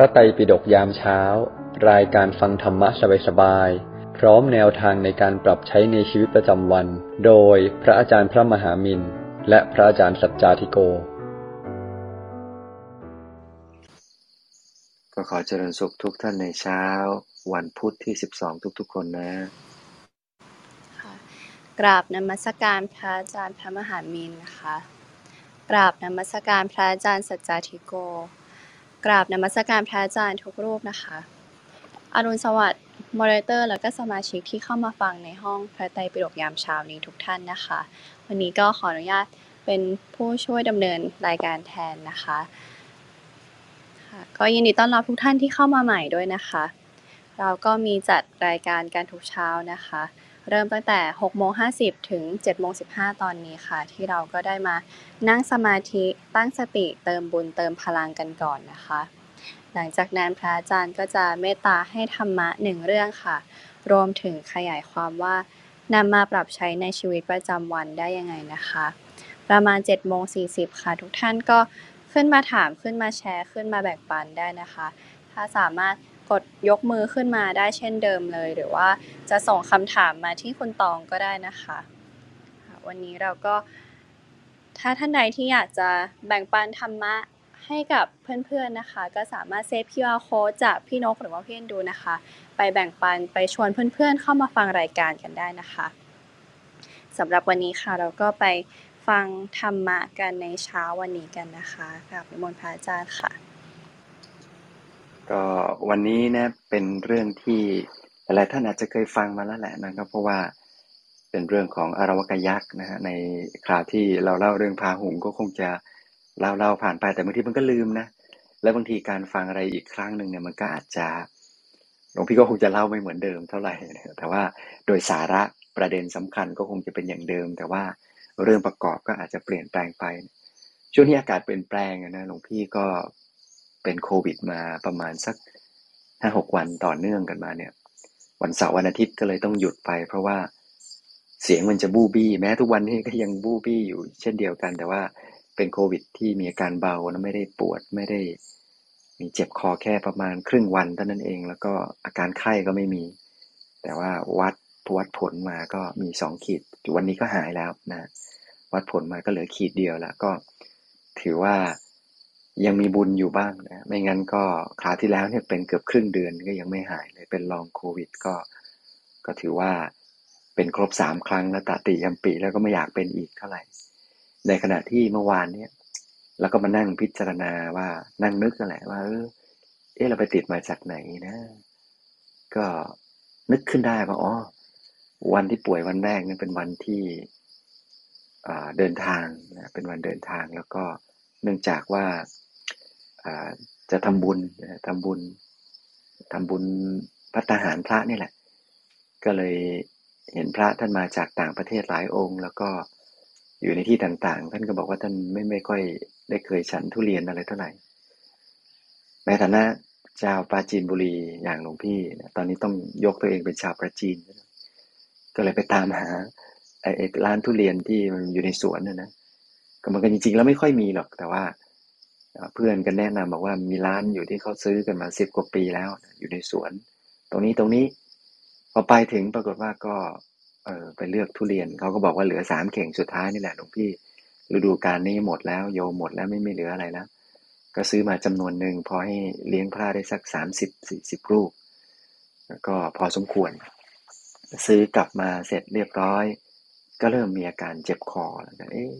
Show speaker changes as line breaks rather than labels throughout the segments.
ระไตรปิฎกยามเช้า รายการฟังธรรมะสบายๆ พร้อมแนวทางในการปรับใช้ในชีวิตประจำวัน โดยพระอาจารย์พระมหามินและพระอาจารย์สัจจาธิโก
ก็ขอเจริญสุขทุกท่านในเช้า วันพุธที่ 12 ทุกๆ คนนะ
ค่ะกราบนมัสการพระอาจารย์พระมหามินนะคะกราบนมัสการพระอาจารย์สัจจาธิโก กราบนมัสการพระอาจารย์ทุกรูปนะคะ อรุณสวัสดิ์มอเรเตอร์ แล้วก็สมาชิกที่เข้ามาฟังในห้องพระไตรปิฎกยามเช้านี้ทุกท่านนะคะ วันนี้ก็ขออนุญาตเป็นผู้ช่วยดำเนินรายการแทนนะคะค่ะก็ยินดีต้อนรับทุกท่านที่เข้ามาใหม่ด้วยนะคะ เราก็มีจัดรายการการทุกเช้านะคะ เริ่มตั้งแต่6โมง50 ถึง7โมง15 ตอนนี้ค่ะ ที่เราก็ได้มานั่งสมาธิตั้งสติเติมบุญเติมพลังกันก่อนนะคะ หลังจากนั้นพระอาจารย์ก็จะเมตตาให้ธรรมะหนึ่งเรื่องค่ะ รวมถึงขยายความว่านำมาปรับใช้ในชีวิตประจำวันได้ยังไงนะคะ ประมาณ7โมง40 ค่ะ ทุกท่านก็ขึ้นมาถามขึ้นมาแชร์ขึ้นมาแบ่งปันได้นะคะ ถ้าสามารถ กดยกมือขึ้นมาได้เช่นเดิมเลย หรือว่าจะส่งคำถามมาที่คุณตองก็ได้นะคะ วันนี้เราก็ถ้าท่านใดที่อยากจะแบ่งปันธรรมะให้กับเพื่อนๆนะคะ ก็สามารถเซฟ QR code จากพี่นกหรือว่าเพี่อนดูนะคะ ไปแบ่งปันไปชวนเพื่อนๆ เข้ามาฟังรายการกันได้นะคะสำหรับวันนี้ค่ะเราก็ไปฟังธรรมะกันในเช้าวันนี้กันนะคะกับนิมนต์พระอาจารย์ค่ะ
ก็วันนี้นะเป็นเรื่องที่หลายท่านอาจจะเคยฟังมาแล้วแหละนะครับ เพราะว่าเป็นเรื่องของอารวกยักษ์นะฮะในคราวที่เราเล่าเรื่องพาหุงก็คงจะเล่าเล่าผ่านไปแต่บางทีมันก็ลืมนะแล้วบางทีการฟังอะไรอีกครั้งหนึ่งเนี่ยมันก็อาจจะหลวงพี่ก็คงจะเล่าไม่เหมือนเดิมเท่าไหร่ แต่ว่าโดยสาระประเด็นสำคัญก็คงจะเป็นอย่างเดิม แต่ว่าเรื่องประกอบก็อาจจะเปลี่ยนแปลงไป ช่วงนี้อากาศเปลี่ยนแปลงนะหลวงพี่ก็ เป็นโควิดมาประมาณสักห้าหกวันต่อเนื่องกันมาเนี่ย วันเสาร์วันอาทิตย์ก็เลยต้องหยุดไป เพราะว่าเสียงมันจะบู้บี้แม้ทุกวันนี้ก็ยังบู้บี้อยู่เช่นเดียวกัน แต่ว่าเป็นโควิดที่มีอาการเบานะไม่ได้ปวดไม่ได้ มีเจ็บคอแค่ประมาณครึ่งวันเท่านั้นเอง แล้วก็อาการไข้ก็ไม่มี แต่ว่าวัดวัดผลมาก็มีสองขีดวันนี้ก็หายแล้วนะ วัดผลมาก็เหลือขีดเดียวแล้วก็ถือว่า ยังมีบุญอยู่บ้างนะ ไม่งั้นก็คราวที่แล้วเนี่ยเป็นเกือบครึ่งเดือนก็ยังไม่หายเลย เป็นลองโควิดก็ ก็ถือว่าเป็นครบสามครั้งแล้วตาติยมปีแล้วก็ไม่อยากเป็นอีกเท่าไหร่ ในขณะที่เมื่อวานเนี่ยเราก็มานั่งพิจารณาว่านั่งนึกนั่นแหละว่า เออเอ๊ะเราไปติดมาจากไหนนะ ก็นึกขึ้นได้ว่าอ๋อวันที่ป่วยวันแรกนี่เป็นวันที่เดินทางนะเป็นวันเดินทางแล้วก็ เนื่องจากว่าจะทำบุญทำบุญทำบุญพัฒหารพระนี่แหละ ก็เลยเห็นพระท่านมาจากต่างประเทศหลายองค์ แล้วก็อยู่ในที่ต่างๆ ท่านก็บอกว่าท่านไม่ไม่ค่อยได้เคยฉันทุเรียนอะไรเท่าไหร่ในฐานะชาวปราจีนบุรีอย่างหลวงพี่ตอนนี้ต้องยกตัวเองเป็นชาวปราจีน ก็เลยไปตามหาไอ้ร้านทุเรียนที่มันอยู่ในสวนน่ะนะ ก็มันก็จริงๆ แล้วไม่ค่อยมีหรอกแต่ว่าเพื่อนกันแนะนำบอกว่ามีร้านอยู่ที่เขาซื้อกันมาสิบกว่าปีแล้ว อยู่ในสวน ตรงนี้ตรงนี้ พอไปถึงปรากฏว่าก็ เออไปเลือกทุเรียนเขาก็บอกว่าเหลือสามเข่งสุดท้ายนี่แหละหลวงพี่ฤดูกาลนี้หมดแล้วโยหมดแล้วไม่ไม่เหลืออะไรแล้วก็ซื้อมาจำนวนหนึ่งพอให้เลี้ยงพระได้สักสามสิบสี่สิบรูปแล้วก็พอสมควร ซื้อกลับมาเสร็จเรียบร้อย ก็เริ่มมีอาการเจ็บคอแล้วเอ๊ะ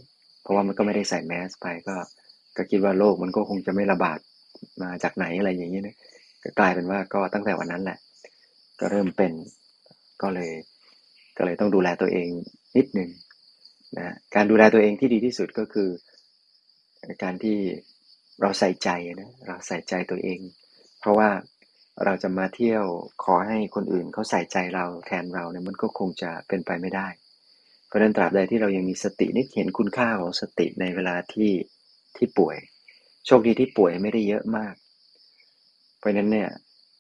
เพราะว่ามันก็ไม่ได้ใส่แมสไปก็ ก็คิดว่าโรคมันก็คงจะไม่ระบาดมาจากไหนอะไรอย่างนี้นะก็กลายเป็นว่าก็ตั้งแต่วันนั้นแหละ ก็เริ่มเป็นก็เลย ก็เลยต้องดูแลตัวเองนิดนึงนะการดูแลตัวเองที่ดีที่สุดก็คือ การที่เราใส่ใจนะเราใส่ใจตัวเอง เพราะว่าเราจะมาเที่ยวขอให้คนอื่นเขาใส่ใจเราแทนเราเนี่ยมันก็คงจะเป็นไปไม่ได้ เพราะนั้นตราบใดที่เรายังมีสตินึกเห็นคุณค่าของสติในเวลาที่ที่ป่วย โชคดีที่ป่วยไม่ได้เยอะมาก เพราะนั้นเนี่ย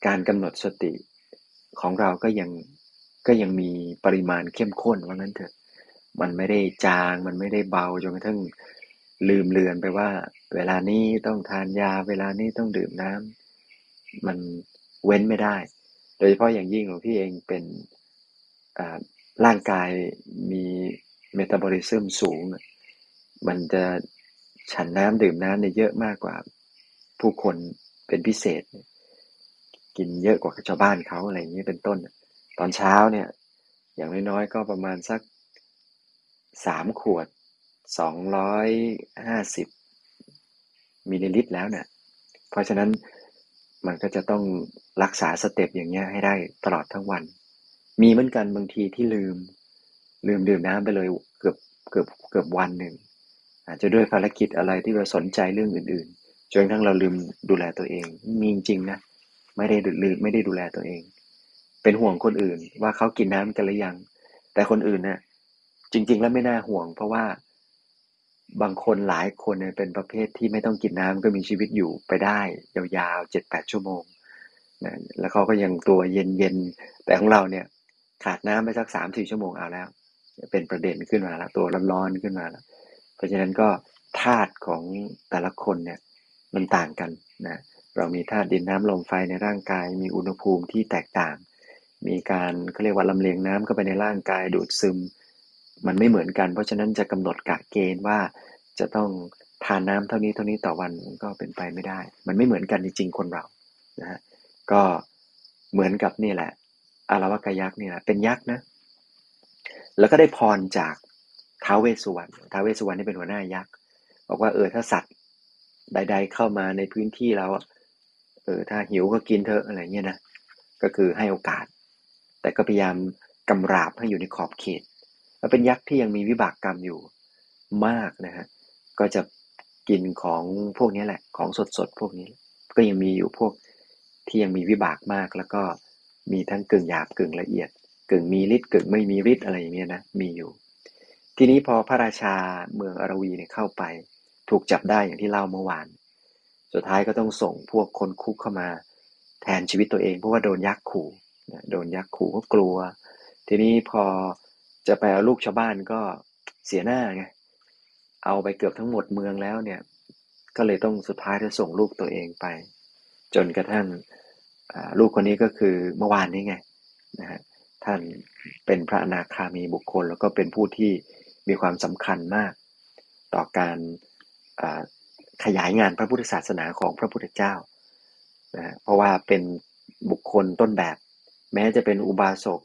การกำหนดสติของเราก็ยังก็ยังมีปริมาณเข้มข้นว่างั้นเถอะมันไม่ได้จาง มันไม่ได้เบาจนกระทั่งลืมเลือนไปว่า เวลานี้ต้องทานยา เวลานี้ต้องดื่มน้มันเว้นไม่ได้ โดยเฉพาะอย่างยิ่งหลวงพี่เองเป็น ร่างกายมีเมตาบอลิซึมสูง มันจะฉันน้ำดื่มน้ำเนี่ยเยอะมากกว่า ผู้คนเป็นพิเศษ กินเยอะกว่าชาวบ้านเขาอะไรอย่างนี้เป็นต้น ตอนเช้าเนี่ย อย่างน้อยๆ ก็ประมาณสักสามขวดสองร้อยห้าสิบมิลลิลิตรแล้วเนี่ย เพราะฉะนั้นมันก็จะต้องรักษา step อย่างเงี้ยให้ได้ตลอดทั้งวัน มีเหมือนกันบางทีที่ลืม ลืมดื่มน้ำไปเลยเกือบเกือบเกือบวันหนึ่งอาจจะด้วยภารกิจอะไรที่เราสนใจเรื่องอื่นๆจนทั้งเราลืมดูแลตัวเอง มีจริงนะไม่ได้ลืมไม่ได้ดูแลตัวเอง เป็นห่วงคนอื่น ว่าเขากินน้ำกันหรือยัง แต่คนอื่นเนี่ยจริง ๆ แล้วไม่น่าห่วง เพราะว่าบางคนหลายคนเนี่ยเป็นประเภทที่ไม่ต้องกินน้ำก็มีชีวิตอยู่ไปได้ยาวๆเจ็ดแปดชั่วโมงนะแล้วเขาก็ยังตัวเย็นๆแต่ของเราเนี่ย ขาดน้ำไปสักสามสี่ชั่วโมงเอาแล้ว เป็นประเด็นขึ้นมาแล้วตัวร้อนๆขึ้นมาแล้ว เพราะฉะนั้นก็ธาตุของแต่ละคนเนี่ยมันต่างกันนะเรามีธาตุดินน้ำลมไฟในร่างกาย มีอุณหภูมิที่แตกต่าง มีการเขาเรียกว่าลำเลียงน้ำเข้าไปในร่างกายดูดซึม มันไม่เหมือนกัน เพราะฉะนั้นจะกำหนดกะเกณฑ์ว่าจะต้องทานน้ำเท่านี้เท่านี้ต่อวันก็เป็นไปไม่ได้ มันไม่เหมือนกันจริงๆคนเรานะฮะก็เหมือนกับนี่แหละ อารวกยักษ์นี่แหละเป็นยักษ์นะ แล้วก็ได้พรจากท้าวเวสสุวรรณท้าวเวสสุวรรณนี่เป็นหัวหน้ายักษ์บอกว่าเออถ้าสัตว์ใด ๆ เข้ามาในพื้นที่เราเออถ้าหิวก็กินเถอะอะไรเงี้ยนะก็คือให้โอกาส แต่ก็พยายามกำราบให้อยู่ในขอบเขต แล้วเป็นยักษ์ที่ยังมีวิบากกรรมอยู่มากนะฮะก็จะกินของพวกนี้แหละ ของสดๆพวกนี้ ก็ยังมีอยู่พวกที่ยังมีวิบากมากแล้วก็ มีทั้งกึ่งหยาบกึ่งละเอียด กึ่งมีฤทธิ์กึ่งไม่มีฤทธิ์อะไรอย่างเงี้ยนะมีอยู่ ทีนี้พอพระราชาเมืองอารวีเนี่ยเข้าไป ถูกจับได้อย่างที่เล่าเมื่อวาน สุดท้ายก็ต้องส่งพวกคนคุกเข้ามา แทนชีวิตตัวเองเพราะว่าโดนยักษ์ขู่โดนยักษ์ขู่ก็กลัว ทีนี้พอจะไปเอาลูกชาวบ้านก็เสียหน้าไงเอาไปเกือบทั้งหมดเมืองแล้วเนี่ย ก็เลยต้องสุดท้ายจะส่งลูกตัวเองไป จนกระทั่ง ลูกคนนี้ก็คือเมื่อวานนี้ไงนะฮะท่านเป็นพระอนาคามีบุคคล แล้วก็เป็นผู้ที่มีความสำคัญมาก ต่อการขยายงานพระพุทธศาสนาของพระพุทธเจ้านะเพราะว่าเป็นบุคคลต้นแบบ แม้จะเป็นอุบาสก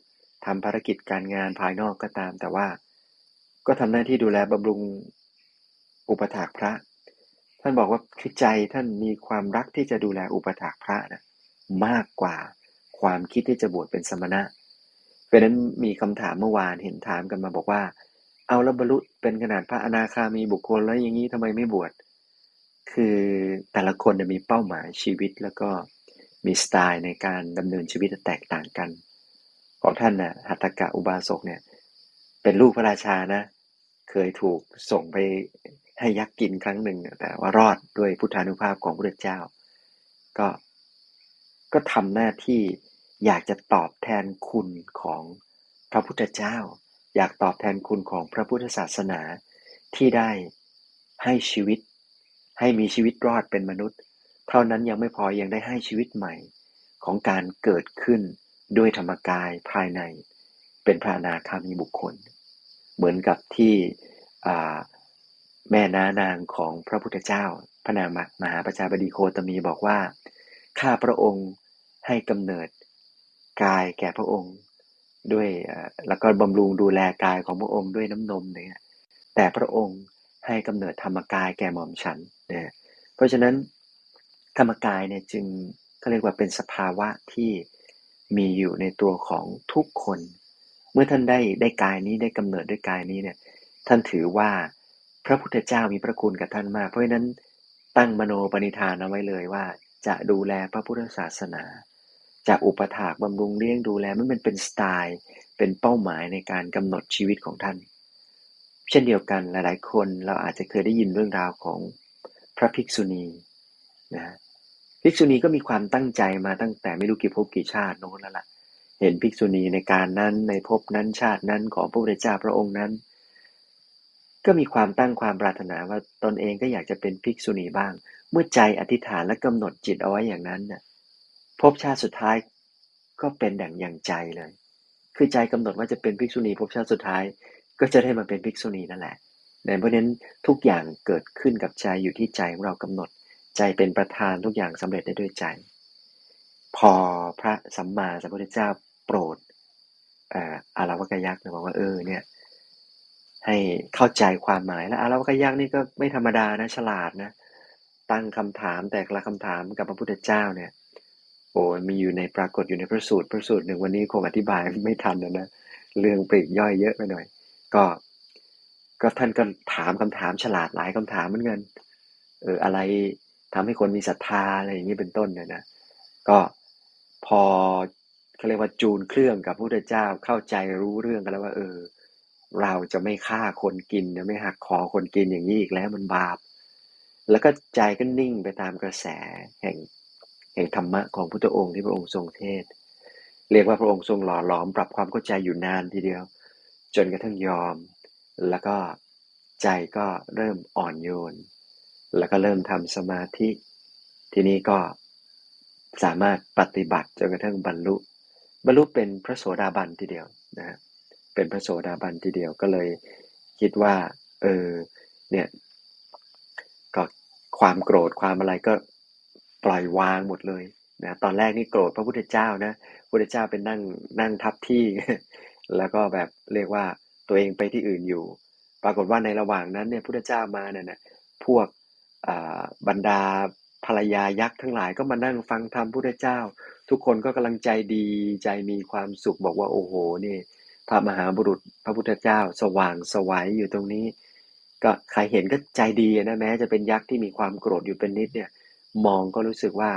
ทำภารกิจการงานภายนอกก็ตาม แต่ว่าก็ทำหน้าที่ดูแลบำรุงอุปถากพระ ท่านบอกว่าคือใจท่านมีความรักที่จะดูแลอุปถากพระนะ มากกว่าความคิดที่จะบวชเป็นสมณะ เพราะนั้นมีคำถามเมื่อวานเห็นถามกันมาบอกว่า เอาแล้วบรรลุเป็นขนาดพระอนาคามีบุคคลแล้วอย่างนี้ทำไมไม่บวช คือแต่ละคนมีเป้าหมายชีวิตแล้วก็มีสไตล์ในการดำเนินชีวิตแตกต่างกัน ของท่านนะ่ะหัตถกะอุบาสกเนี่ยเป็นลูกพระราชานะ เคยถูกส่งไปให้ยักษ์กินครั้งหนึ่งแต่ว่ารอดด้วยพุทธานุภาพของพระเจ้า ก็ ก็ทำหน้าที่อยากจะตอบแทนคุณของพระพุทธเจ้า อยากตอบแทนคุณของพระพุทธศาสนา ที่ได้ให้ชีวิต ให้มีชีวิตรอดเป็นมนุษย์ เท่านั้นยังไม่พอยังได้ให้ชีวิตใหม่ของการเกิดขึ้นด้วยธรรมกายภายใน เป็นพระนาคามีบุคคล เหมือนกับที่แม่นานางของพระพุทธเจ้า พระนามมหาประชาบดีโคตมีบอกว่า ข้าพระองค์ให้กำเนิดกายแก่พระองค์ ด้วยแล้วก็บำรุงดูแลกายของพระองค์ด้วยน้ำนมเนี่ยแต่พระองค์ให้กำเนิดธรรมกายแก่หม่อมฉันเนี่ยเพราะฉะนั้นธรรมกายเนี่ยจึงเขาเรียกว่าเป็นสภาวะที่มีอยู่ในตัวของทุกคน เมื่อท่านได้ได้กายนี้ได้กำเนิดด้วยกายนี้เนี่ยท่านถือว่าพระพุทธเจ้ามีพระคุณกับท่านมาก เพราะฉะนั้นตั้งมโนปณิธานเอาไว้เลยว่า จะดูแลพระพุทธศาสนา จะอุปถากบำรุงเลี้ยงดูแลมันเป็นสไตล์ เป็นเป้าหมายในการกำหนดชีวิตของท่าน เช่นเดียวกันหลายๆ คนเราอาจจะเคยได้ยินเรื่องราวของพระภิกษุณีนะภิกษุณีก็มีความตั้งใจมาตั้งแต่ไม่รู้กี่ภพกี่ชาติโน้นแล้วล่ะ เห็นภิกษุณีในการนั้นในภพนั้นชาตินั้นของพระพุทธเจ้าพระองค์นั้น ก็มีความตั้งความปรารถนาว่าตนเองก็อยากจะเป็นภิกษุณีบ้าง เมื่อใจอธิษฐานและกำหนดจิตเอาไว้อย่างนั้นน่ะภพชาติสุดท้ายก็เป็นดั่งอย่างใจเลย คือใจกำหนดว่าจะเป็นภิกษุณีภพชาติสุดท้ายก็จะได้มาเป็นภิกษุณีนั่นแหละเพราะนั้นทุกอย่างเกิดขึ้นกับใจอยู่ที่ใจของเรากำหนด ใจเป็นประธานทุกอย่างสำเร็จได้ด้วยใจ พอพระสัมมาสัมพุทธเจ้าโปรดอาราวกยักษ์นะบอกว่าเออเนี่ยให้เข้าใจความหมายแล้วอาราวกยักษ์นี่ก็ไม่ธรรมดานะฉลาดนะ ตั้งคำถามแต่ละคำถามกับพระพุทธเจ้าเนี่ยโอ้มีอยู่ในปรากฏอยู่ในพระสูตรพระสูตรหนึ่งวันนี้คงอธิบายไม่ทันนะนะเรื่องปลีกย่อยเยอะไปหน่อย ก็ ก็ท่านก็ถามคำถามฉลาดหลายคำถามเหมือนกันเอออะไรทำให้คนมีศรัทธาอะไรอย่างนี้เป็นต้นเนี่ยนะ ก็พอเขาเรียกว่าจูนเครื่องกับพระพุทธเจ้าเข้าใจรู้เรื่องกันแล้วว่า เออ เราจะไม่ฆ่าคนกินนะไม่หักคอคนกินอย่างนี้อีกแล้วมันบาป แล้วก็ใจก็นิ่งไปตามกระแสแห่งแห่งธรรมะของพุทธองค์ที่พระองค์ทรงเทศ เรียกว่าพระองค์ทรงหล่อหลอมปรับความเข้าใจอยู่นานทีเดียว จนกระทั่งยอม แล้วก็ใจก็เริ่มอ่อนโยน แล้วก็เริ่มทำสมาธิ ทีนี้ก็สามารถปฏิบัติจนกระทั่งบรรลุ บรรลุเป็นพระโสดาบันทีเดียวนะฮะเป็นพระโสดาบันทีเดียวก็เลยคิดว่าเออเนี่ย ความโกรธความอะไรก็ปล่อยวางหมดเลยนะตอนแรกนี่โกรธพระพุทธเจ้านะพระพุทธเจ้าเป็นนั่งนั่งทับที่ แล้วก็แบบเรียกว่าตัวเองไปที่อื่นอยู่ ปรากฏว่าในระหว่างนั้นเนี่ยพุทธเจ้ามาเนี่ยนะพวกบรรดาภรรยายักษ์ทั้งหลายก็มานั่งฟังธรรมพุทธเจ้า ทุกคนก็กำลังใจดีใจมีความสุขบอกว่าโอ้โหนี่พระมหาบุรุษพระพุทธเจ้า สว่างสวัยอยู่ตรงนี้ ก็ใครเห็นก็ใจดีนะแม้จะเป็นยักษ์ที่มีความโกรธอยู่เป็นนิดเนี่ย มองก็รู้สึกว่า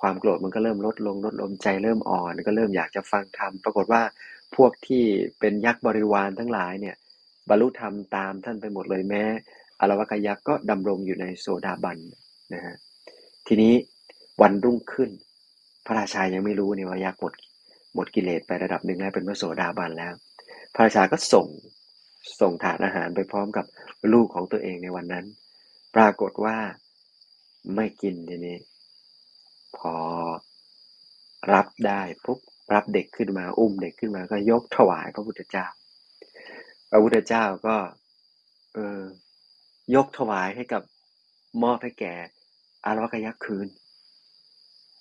ความโกรธมันก็เริ่มลดลงลดลงใจเริ่มอ่อน ก็เริ่มอยากจะฟังธรรมปรากฏว่าพวกที่เป็นยักษ์บริวารทั้งหลายเนี่ยบรรลุธรรมตามท่านไปหมดเลยแม้อรวกยักษ์ก็ดำรงอยู่ในโซดาบันนะฮะทีนี้วันรุ่งขึ้น พระราชายังไม่รู้นี่ว่ายักษ์หมดหมดกิเลสไประดับหนึ่งแล้วเป็นพระโสดาบันแล้ว พระราชาก็ส่ง ส่งถาดอาหารไปพร้อมกับลูกของตัวเองในวันนั้น ปรากฏว่าไม่กินทีนี้ พอรับได้ปุ๊บรับเด็กขึ้นมาอุ้มเด็กขึ้นมาก็ยกถวายพระพุทธเจ้า พระพุทธเจ้าก็เออยกถวายให้กับมอบให้แก่อารวกยักษ์คืน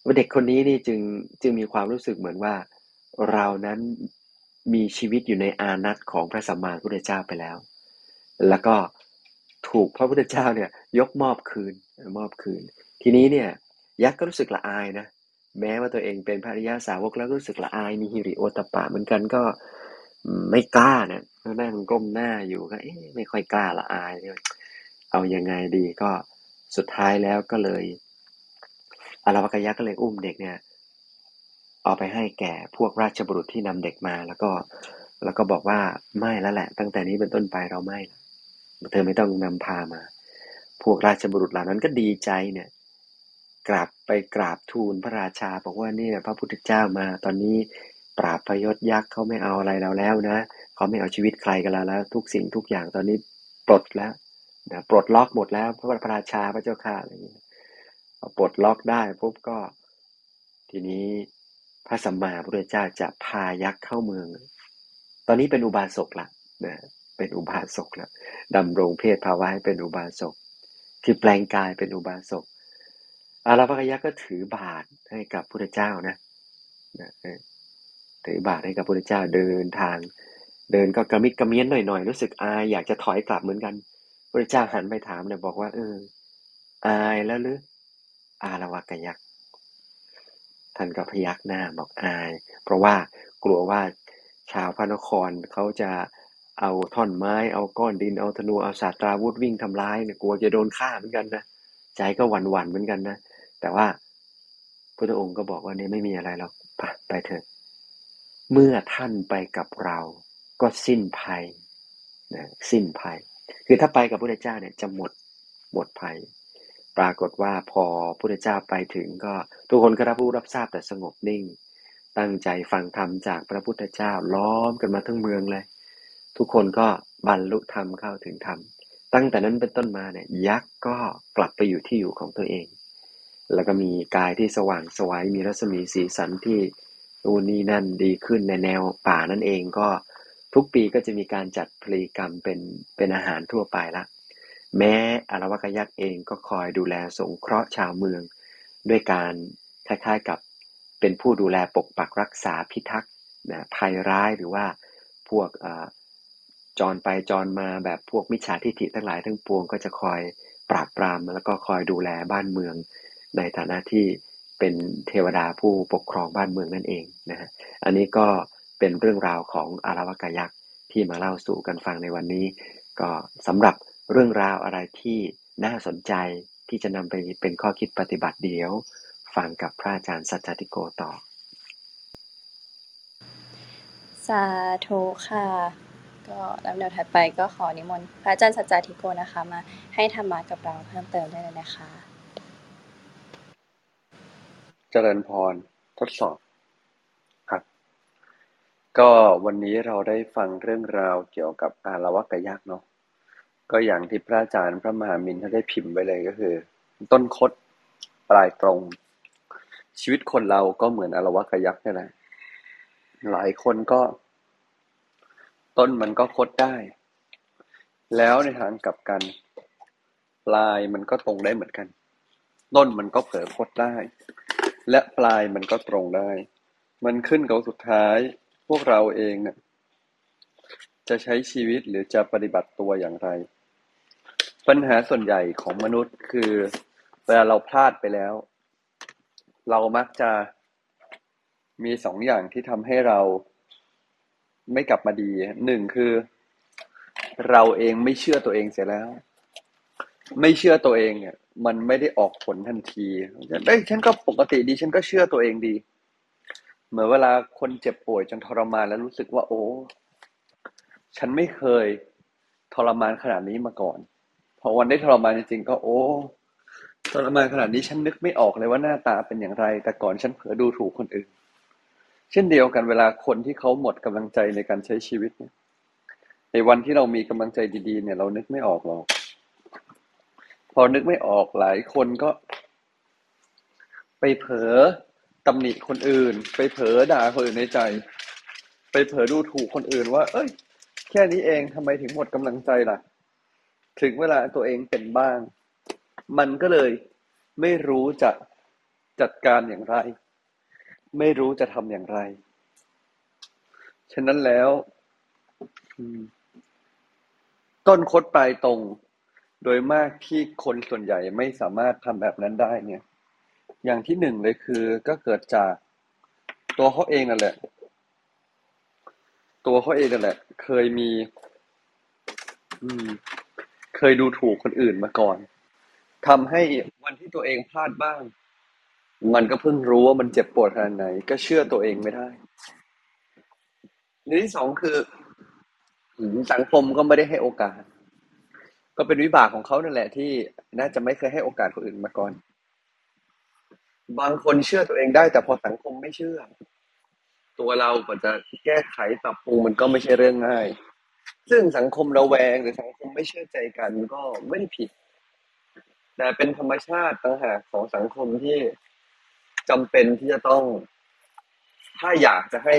ว่าเด็กคนนี้นี่จึงจึงมีความรู้สึกเหมือนว่าเรานั้น มีชีวิตอยู่ในอานัตของพระสัมมาสัมพุทธเจ้าไปแล้ว แล้วก็ถูกพระพุทธเจ้าเนี่ยยกมอบคืนมอบคืน ทีนี้เนี่ยยักษ์ก็รู้สึกละอายนะแม้ว่าตัวเองเป็นพระริยาสาวกแล้วรู้สึกละอายมีฮิริโอตปะเหมือนกันก็ไม่กล้าเนี่ยนั่งก้มหน้าอยู่ก็เอ๊ะไม่ค่อยกล้าละอายเนี่ยเอายังไงดีก็สุดท้ายแล้วก็เลยอารวกยักษ์ก็เลยอุ้มเด็กเนี่ย เอาไปให้แก่พวกราชบุรุษที่นำเด็กมา แล้วก็แล้วก็บอกว่าไม่แล้วแหละ ตั้งแต่นี้เป็นต้นไปเราไม่เธอไม่ต้องนำพามา พวกราชบุรุษเหล่านั้นก็ดีใจเนี่ย กราบไปกราบทูลพระราชา บอกว่านี่พระพุทธเจ้ามาตอนนี้ปราบพยศยักษ์เขาไม่เอาอะไรเราแล้วนะเขาไม่เอาชีวิตใครกันแล้วแล้ว ทุกสิ่งทุกอย่างตอนนี้ปลดแล้วนะปลดล็อกหมดแล้วพระพระราชาพระเจ้าข้าอะไรอย่างนี้ปลดล็อกได้ปุ๊บก็ ทีนี้ พระสัมมาพุทธเจ้าจะพายักษ์เข้าเมือง ตอนนี้เป็นอุบาสกละนะเป็นอุบาสกแล้วดำรงเพศภาวะให้เป็นอุบาสก คือแปลงกายเป็นอุบาสกอาราวกยักษ์ก็ถือบาตรให้กับพระเจ้านะนะถือบาตรให้กับพระเจ้าเดินทาง เดินก็กระมิดกระเมี้ยนหน่อยๆรู้สึกอายอยากจะถอยกลับเหมือนกันพระเจ้าหันไปถามเนี่ยบอกว่าเอออายแล้วหรืออารวากยักษ์ ท่านก็พยักหน้าบอกอาย เพราะว่ากลัวว่าชาวพระนครเขาจะเอาท่อนไม้ เอาก้อนดิน เอาธนู เอาสาตราวุธวิ่งทำร้ายเนี่ยกลัวจะโดนฆ่าเหมือนกันนะ ใจก็หวั่นหวั่นเหมือนกันนะ แต่ว่าพระองค์ก็บอกว่านี่ไม่มีอะไรหรอกไปไปเถอะ เมื่อท่านไปกับเราก็สิ้นภัยนะสิ้นภัย คือถ้าไปกับพระเจ้าเนี่ยจะหมดหมดภัย ปรากฏว่าพอพระเจ้าไปถึงก็ทุกคนก็รับรู้รับทราบแต่สงบนิ่ง ตั้งใจฟังธรรมจากพระพุทธเจ้าล้อมกันมาทั้งเมืองเลย ทุกคนก็บรรลุธรรมเข้าถึงธรรม ตั้งแต่นั้นเป็นต้นมาเนี่ยยักษ์ก็กลับไปอยู่ที่อยู่ของตัวเอง แล้วก็มีกายที่สว่างสวยมีรัศมีสีสันที่นู่นนี่นั่นดีขึ้นในแนวป่านั่นเองก็ทุกปีก็จะมีการจัดพลีกรรมเป็นเป็นอาหารทั่วไปละ แม้อารวากยักษ์เองก็คอยดูแลสงเคราะห์ชาวเมือง ด้วยการคล้ายๆกับเป็นผู้ดูแลปกปักรักษาพิทักษ์นะภัยร้ายหรือว่าพวกจรไปจรมาแบบพวกมิจฉาทิฐิทั้งหลายทั้งปวงก็จะคอยปราบปรามแล้วก็คอยดูแลบ้านเมือง ในฐานะที่เป็นเทวดาผู้ปกครองบ้านเมืองนั่นเองนะฮะอันนี้ก็เป็นเรื่องราวของอารวากยักษ์ที่มาเล่าสู่กันฟังในวันนี้ ก็สำหรับ เรื่องราวอะไรที่น่าสนใจที่จะนำไปเป็นข้อคิดปฏิบัติเดียว ฟังกับพระอาจารย์สัจจติโกต่อ
สาธุค่ะ ก็ลำดับถัดไปก็ขอนิมนต์พระอาจารย์สัจจติโกนะคะมาให้ธรรมะกับเราเพิ่มเติมได้เลยนะคะ
เจริญพรทดสอบครับ ก็วันนี้เราได้ฟังเรื่องราวเกี่ยวกับอารวกยักษ์เนาะ ก็อย่างที่พระอาจารย์พระมหามินท่านได้พิมพ์ไว้เลยก็คือ ต้นคดปลายตรง ชีวิตคนเราก็เหมือนอรวะกยักษ์นี่แหละหลายคนก็ ต้นมันก็คดได้ แล้วในทางกลับกัน ปลายมันก็ตรงได้เหมือนกัน ต้นมันก็เผลอคดได้ และปลายมันก็ตรงได้ มันขึ้นกับสุดท้าย พวกเราเองเนี่ยจะใช้ชีวิตหรือจะปฏิบัติตัวอย่างไร ปัญหาส่วนใหญ่ของมนุษย์คือเวลาเราพลาดไปแล้ว เรามักจะมีสองอย่างที่ทำให้เราไม่กลับมาดีหนึ่งคือ เราเองไม่เชื่อตัวเองเสียแล้ว ไม่เชื่อตัวเองเนี่ย มันไม่ได้ออกผลทันทีเอ้ยฉันก็ปกติดีฉันก็เชื่อตัวเองดี เหมือนเวลาคนเจ็บป่วยจนทรมานแล้วรู้สึกว่า โอ้ ฉันไม่เคยทรมานขนาดนี้มาก่อน อวันได้ทรมานจริงๆก็โอ้ทรมานขนาดนี้ฉันนึกไม่ออกเลยว่าหน้าตาเป็นอย่างไร แต่ก่อนฉันเผลอดูถูกคนอื่น เช่นเดียวกันเวลาคนที่เขาหมดกำลังใจในการใช้ชีวิตเนี่ยในวันที่เรามีกำลังใจดีๆ เนี่ย เรานึกไม่ออกหรอกพอนึกไม่ออกหลายคนก็ ไปเผลอตำหนิคนอื่น ไปเผลอด่าคนอื่นในใจ ไปเผลอดูถูกคนอื่นว่า เอ้ย แค่นี้เองทำไมถึงหมดกำลังใจล่ะ ถึงเวลาตัวเองเป็นบ้าง มันก็เลยไม่รู้จะจัดการอย่างไร ไม่รู้จะทำอย่างไร ฉะนั้นแล้วต้นคดปลายตรง โดยมากที่คนส่วนใหญ่ไม่สามารถทำแบบนั้นได้เนี่ย อย่างที่หนึ่งเลยคือก็เกิดจากตัวเขาเองนั่นแหละ ตัวเขาเองนั่นแหละ เคยมี อืม เคยดูถูกคนอื่นมาก่อนทำให้วันที่ตัวเองพลาดบ้าง มันก็เพิ่งรู้ว่ามันเจ็บปวดขนาดไหน ก็เชื่อตัวเองไม่ได้ในที่สองคือสังคมก็ไม่ได้ให้โอกาส ก็เป็นวิบากของเขานั่นแหละที่น่าจะไม่เคยให้โอกาสคนอื่นมาก่อน บางคนเชื่อตัวเองได้ แต่พอสังคมไม่เชื่อ ตัวเราก็จะแก้ไขปรับปรุงมันก็ไม่ใช่เรื่องง่าย ซึ่งสังคมระแวงหรือสังคมไม่เชื่อใจกันก็ไม่ได้ผิด แต่เป็นธรรมชาติต่างหากของสังคมที่จำเป็นที่จะต้อง ถ้าอยากจะให้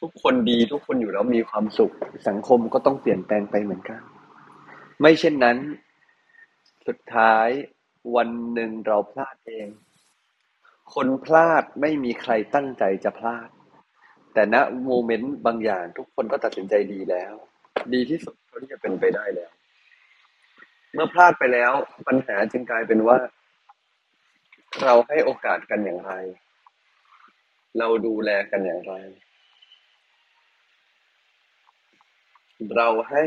ทุกคนดีทุกคนอยู่แล้วมีความสุข สังคมก็ต้องเปลี่ยนแปลงไปเหมือนกัน ไม่เช่นนั้น สุดท้ายวันหนึ่งเราพลาดเอง คนพลาดไม่มีใครตั้งใจจะพลาด แต่ณโมเมนต์บางอย่าง ทุกคนก็ตัดสินใจดีแล้ว ดีที่สุดเท่าที่จะเป็นไปได้แล้ว เมื่อพลาดไปแล้ว ปัญหาจึงกลายเป็นว่า เราให้โอกาสกันอย่างไร เราดูแลกันอย่างไร เราให้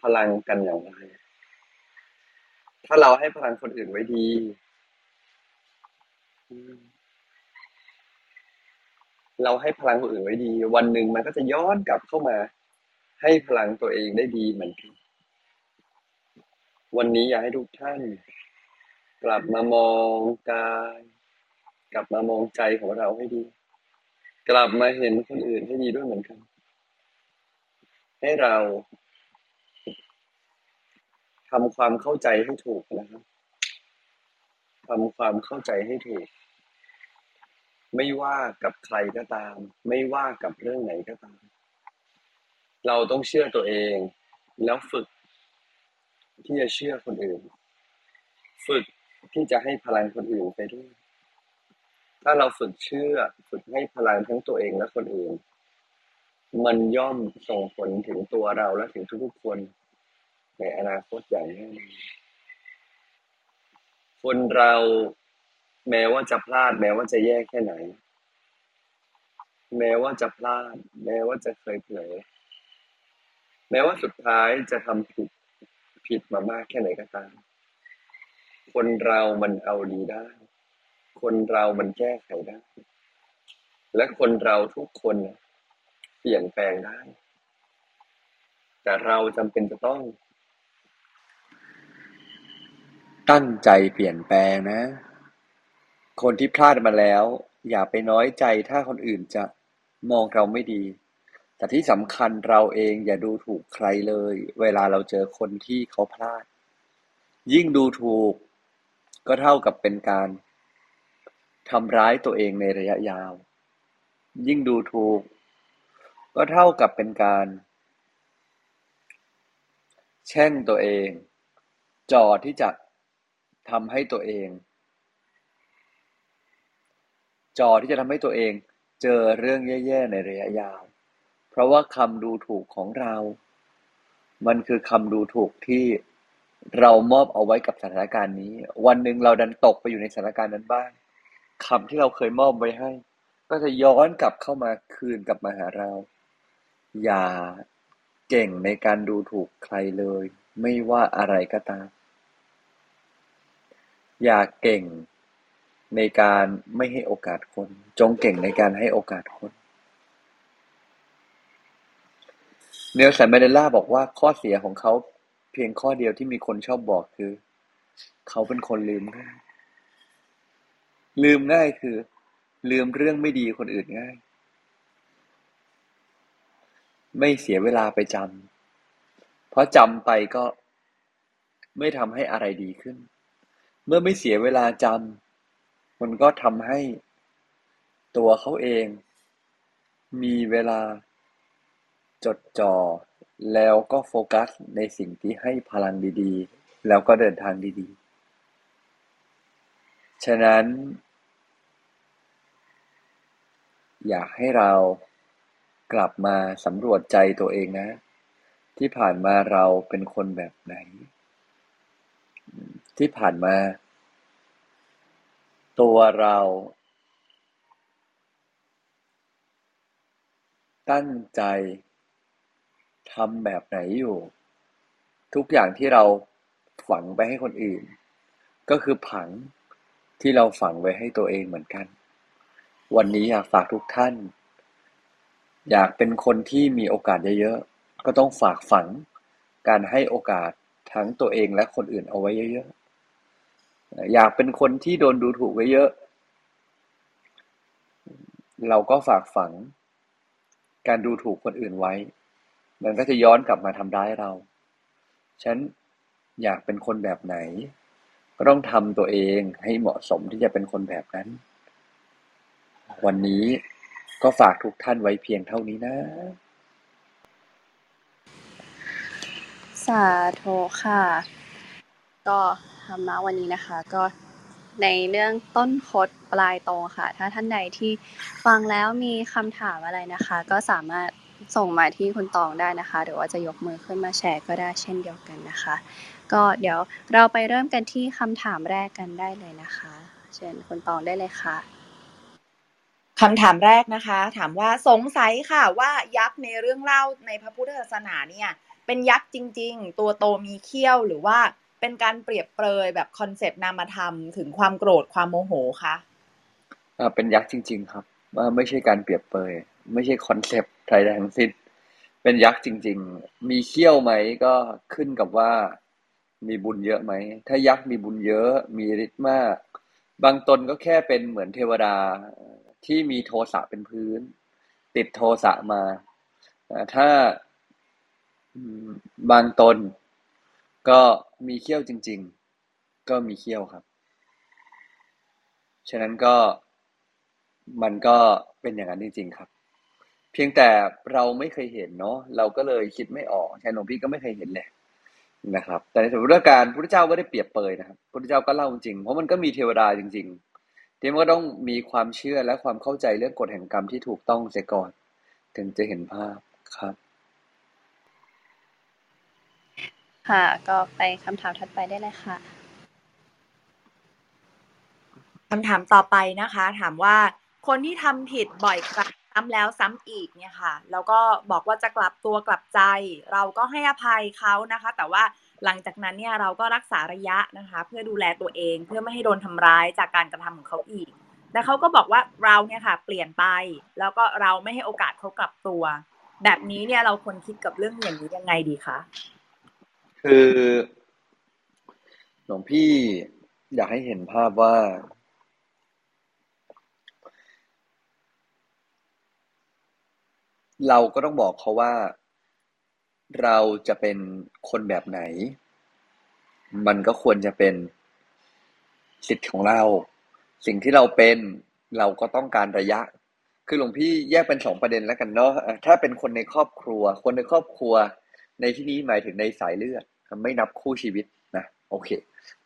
พลังกันอย่างไร ถ้าเราให้พลังคนอื่นไว้ดี เราให้พลังคนอื่นไว้ดี วันหนึ่งมันก็จะย้อนกลับเข้ามา ให้พลังตัวเองได้ดีเหมือนกันวันนี้อยากให้ทุกท่าน กลับมามองกายกลับมามองใจของเราให้ดี กลับมาเห็นคนอื่นให้ดีด้วยเหมือนกัน ให้เราทำความเข้าใจให้ถูกนะครับทำความเข้าใจให้ถูก ไม่ว่ากับใครก็ตาม ไม่ว่ากับเรื่องไหนก็ตาม เราต้องเชื่อตัวเอง แล้วฝึก ที่จะเชื่อคนอื่น ฝึกที่จะให้พลังคนอื่นไปด้วย ถ้าเราฝึกเชื่อ ฝึกให้พลังทั้งตัวเองและคนอื่น มันย่อมส่งผลถึงตัวเราและถึงทุกๆคน ในอนาคตอย่างแน่นอนคนเรา แม้ว่าจะพลาด แม้ว่าจะแย่แค่ไหน แม้ว่าจะพลาด แม้ว่าจะเคยเผลอแม้ว่าสุดท้ายจะทำผิดผิดมามากแค่ไหนก็ตาม คนเรามันเอาดีได้ คนเรามันแก้ไขได้ และคนเราทุกคนเปลี่ยนแปลงได้ แต่เราจำเป็นจะต้อง ตั้งใจเปลี่ยนแปลงนะ คนที่พลาดมาแล้ว อย่าไปน้อยใจถ้าคนอื่นจะมองเราไม่ดี แต่ที่สำคัญเราเองอย่าดูถูกใครเลย เวลาเราเจอคนที่เขาพลาด ยิ่งดูถูก ก็เท่ากับเป็นการทำร้ายตัวเองในระยะยาว ยิ่งดูถูก ก็เท่ากับเป็นการ แช่งตัวเอง จอที่จะทำให้ตัวเอง จอที่จะทำให้ตัวเองเจอเรื่องแย่ๆในระยะยาว เพราะว่าคำดูถูกของเรา มันคือคำดูถูกที่เรามอบเอาไว้กับสถานการณ์นี้ วันหนึ่งเราดันตกไปอยู่ในสถานการณ์นั้นบ้างคำที่เราเคยมอบไว้ให้ ก็จะย้อนกลับเข้ามาคืนกลับมาหาเรา อย่าเก่งในการดูถูกใครเลย ไม่ว่าอะไรก็ตาม อย่าเก่ง ในการไม่ให้โอกาสคน จงเก่งในการให้โอกาสคนเนลสันแมนเดลาบอกว่าข้อเสียของเขาเพียงข้อเดียวที่มีคนชอบบอกคือ เขาเป็นคนลืมง่าย ลืมง่ายคือ ลืมเรื่องไม่ดีคนอื่นง่าย ไม่เสียเวลาไปจำเพราะจำไปก็ไม่ทำให้อะไรดีขึ้น เมื่อไม่เสียเวลาจำ มันก็ทำให้ตัวเขาเอง มีเวลาจดจ่อ แล้วก็โฟกัสในสิ่งที่ให้พลังดีๆ แล้วก็เดินทางดีๆ ฉะนั้น อยากให้เรากลับมาสำรวจใจตัวเองนะ ที่ผ่านมาเราเป็นคนแบบไหน ที่ผ่านมา ตัวเรา ตั้งใจทำแบบไหนอยู่ ทุกอย่างที่เราฝังไปให้คนอื่น ก็คือผังที่เราฝังไว้ให้ตัวเองเหมือนกัน วันนี้อยากฝากทุกท่าน อยากเป็นคนที่มีโอกาสเยอะๆก็ต้องฝากฝังการให้โอกาสทั้งตัวเองและคนอื่นเอาไว้เยอะๆ อยากเป็นคนที่โดนดูถูกไว้เยอะ เราก็ฝากฝัง การดูถูกคนอื่นไว้ มันก็จะย้อนกลับมาทำร้ายเรา ฉันอยากเป็นคนแบบไหน ก็ต้องทำตัวเองให้เหมาะสมที่จะเป็นคนแบบนั้น วันนี้ก็ฝากทุกท่านไว้เพียงเท่านี้นะ
สาธุค่ะ ก็ ธรรมะวันนี้นะคะ ก็ในเรื่องต้นคดปลายตรงค่ะ ถ้าท่านใดที่ฟังแล้วมีคำถามอะไรนะคะ ก็สามารถส่งมาที่คุณตองได้นะคะ หรือว่าจะยกมือขึ้นมาแชร์ก็ได้เช่นเดียวกันนะคะ ก็เดี๋ยวเราไปเริ่มกันที่คำถามแรกกันได้เลยนะคะ เชิญคุณตองได้เลยค่ะ
คำถามแรกนะคะ ถามว่าสงสัยค่ะว่ายักษ์ในเรื่องเล่าในพระพุทธศาสนาเนี่ย เป็นยักษ์จริง ๆ ตัวโตมีเขี้ยวหรือว่า เป็นการเปรียบเปรยแบบ concept นามธรรมถึงความโกรธความโมโหคะ
อ่าเป็นยักษ์จริง ๆ ครับว่าไม่ใช่การเปรียบเปรยไม่ใช่ concept ใดๆทั้งสิ้นเป็นยักษ์จริง ๆ มีเขี้ยวไหมก็ขึ้นกับว่ามีบุญเยอะไหม ถ้ายักษ์มีบุญเยอะ มีฤทธิ์มาก บางตนก็แค่เป็นเหมือนเทวดาที่มีโทสะเป็นพื้น ติดโทสะมา ถ้าบางตน ก็มีเขี้ยวจริง ๆ ก็มีเขี้ยวครับ ฉะนั้นก็มันก็เป็นอย่างนั้นจริง ๆ ครับ เพียงแต่เราไม่เคยเห็นเนาะเราก็เลยคิดไม่ออกใช่หลวงพี่ก็ไม่เคยเห็นเลยนะครับ แต่ในสถานการพระเจ้าไม่ได้เปรียบเปยนะครับพระเจ้าก็เล่าจริงเพราะมันก็มีเทวดาจริง ๆ ที่มันก็ต้องมีความเชื่อและความเข้าใจเรื่องกฎแห่งกรรมที่ถูกต้องเสียก่อน ถึงจะเห็นภาพครับ
ค่ะ ก็ไปคำถามถัดไปได้เลยค่ะ
คำถามต่อไปนะคะ ถามว่าคนที่ทำผิดบ่อยครั้งซ้ำแล้วซ้ำอีกเนี่ยค่ะ แล้วก็บอกว่าจะกลับตัวกลับใจ เราก็ให้อภัยเขานะคะ แต่ว่าหลังจากนั้นเนี่ยเราก็รักษาระยะนะคะ เพื่อดูแลตัวเองเพื่อไม่ให้โดนทำร้ายจากการกระทำของเขาอีกและเขาก็บอกว่าเราเนี่ยค่ะ เปลี่ยนไป แล้วก็เราไม่ให้โอกาสเขากลับตัว แบบนี้เนี่ยเราควรคิดกับเรื่องอย่างนี้ยังไงดีคะ
คือ หลวงพี่อยากให้เห็นภาพว่า เราก็ต้องบอกเขาว่า เราจะเป็นคนแบบไหน มันก็ควรจะเป็นสิทธิ์ของเรา สิ่งที่เราเป็นเราก็ต้องการระยะ คือหลวงพี่แยกเป็นสองประเด็นแล้วกันเนาะถ้าเป็นคนในครอบครัว คนในครอบครัว ในที่นี้หมายถึงในสายเลือด ไม่นับคู่ชีวิตนะโอเค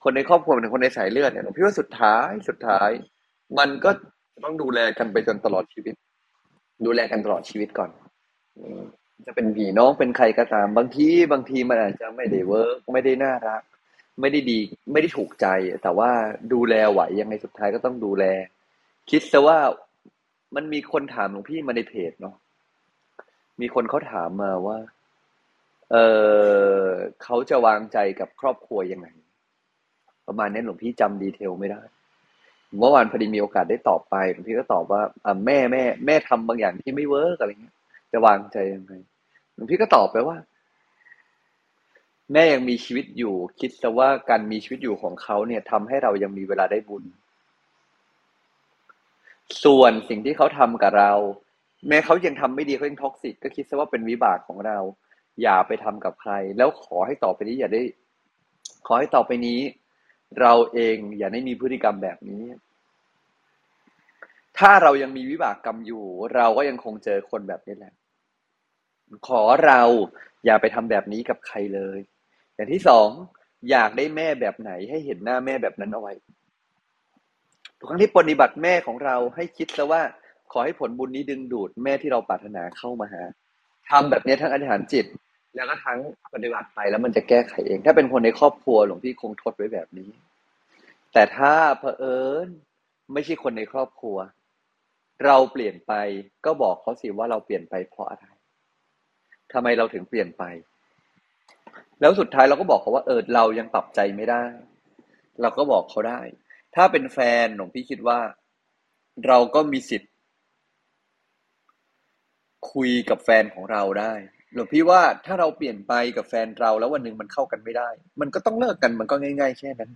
คนในครอบครัวเป็นคนในสายเลือดเนี่ยหลวงพี่ว่าสุดท้ายสุดท้าย มันก็ต้องดูแลกันไปจนตลอดชีวิต ดูแลกันตลอดชีวิตก่อนจะเป็นพี่น้องเป็นใครก็ตาม บางทีบางทีมันอาจจะไม่ได้ work ไม่ได้น่ารัก ไม่ได้ดีไม่ได้ถูกใจ แต่ว่าดูแลไหวยังไงสุดท้ายก็ต้องดูแล คิดซะว่ามันมีคนถามหลวงพี่มาในเพจเนาะมีคนเขาถามมาว่า เออเขาจะวางใจกับครอบครัวยังไง ประมาณนี้หลวงพี่จำ detail ไม่ได้เมื่อวานพอดีมีโอกาสได้ตอบไปหลวงพี่ก็ตอบว่าอ่าแม่แม่แม่ทำบางอย่างที่ไม่ work อะไรเงี้ยจะวางใจยังไงหลวงพี่ก็ตอบไปว่า แม่ยังมีชีวิตอยู่ คิดซะว่าการมีชีวิตอยู่ของเขาเนี่ยทำให้เรายังมีเวลาได้บุญ ส่วนสิ่งที่เขาทำกับเรา แม้เขายังทำไม่ดีเขายัง toxic ก็คิดซะว่าเป็นวิบากของเรา อย่าไปทำกับใคร แล้วขอให้ต่อไปนี้อย่าได้ ขอให้ต่อไปนี้ เราเองอย่าได้มีพฤติกรรมแบบนี้ ถ้าเรายังมีวิบากกรรมอยู่ เราก็ยังคงเจอคนแบบนี้แหละ ขอเราอย่าไปทำแบบนี้กับใครเลย อย่างที่สองอยากได้แม่แบบไหนให้เห็นหน้าแม่แบบนั้นเอาไว้ทุกครั้งที่ปฏิบัติแม่ของเราให้คิดซะว่า ขอให้ผลบุญนี้ดึงดูดแม่ที่เราปรารถนาเข้ามาหาทำแบบนี้ทั้งอธิษฐานจิต แล้วก็ทั้งปฏิบัติไปแล้วมันจะแก้ไขเอง ถ้าเป็นคนในครอบครัวหลวงพี่คงทดไว้แบบนี้ แต่ถ้าเผอิญไม่ใช่คนในครอบครัว เราเปลี่ยนไปก็บอกเขาสิว่าเราเปลี่ยนไปเพราะอะไรทำไมเราถึงเปลี่ยนไป แล้วสุดท้ายเราก็บอกเขาว่าเออเรายังปรับใจไม่ได้ เราก็บอกเขาได้ ถ้าเป็นแฟนหลวงพี่คิดว่า เราก็มีสิทธิ์ คุยกับแฟนของเราได้ หลวงพี่ว่าถ้าเราเปลี่ยนไปกับแฟนเราแล้ววันหนึ่งมันเข้ากันไม่ได้ มันก็ต้องเลิกกันมันก็ง่าย ๆ แค่นั้น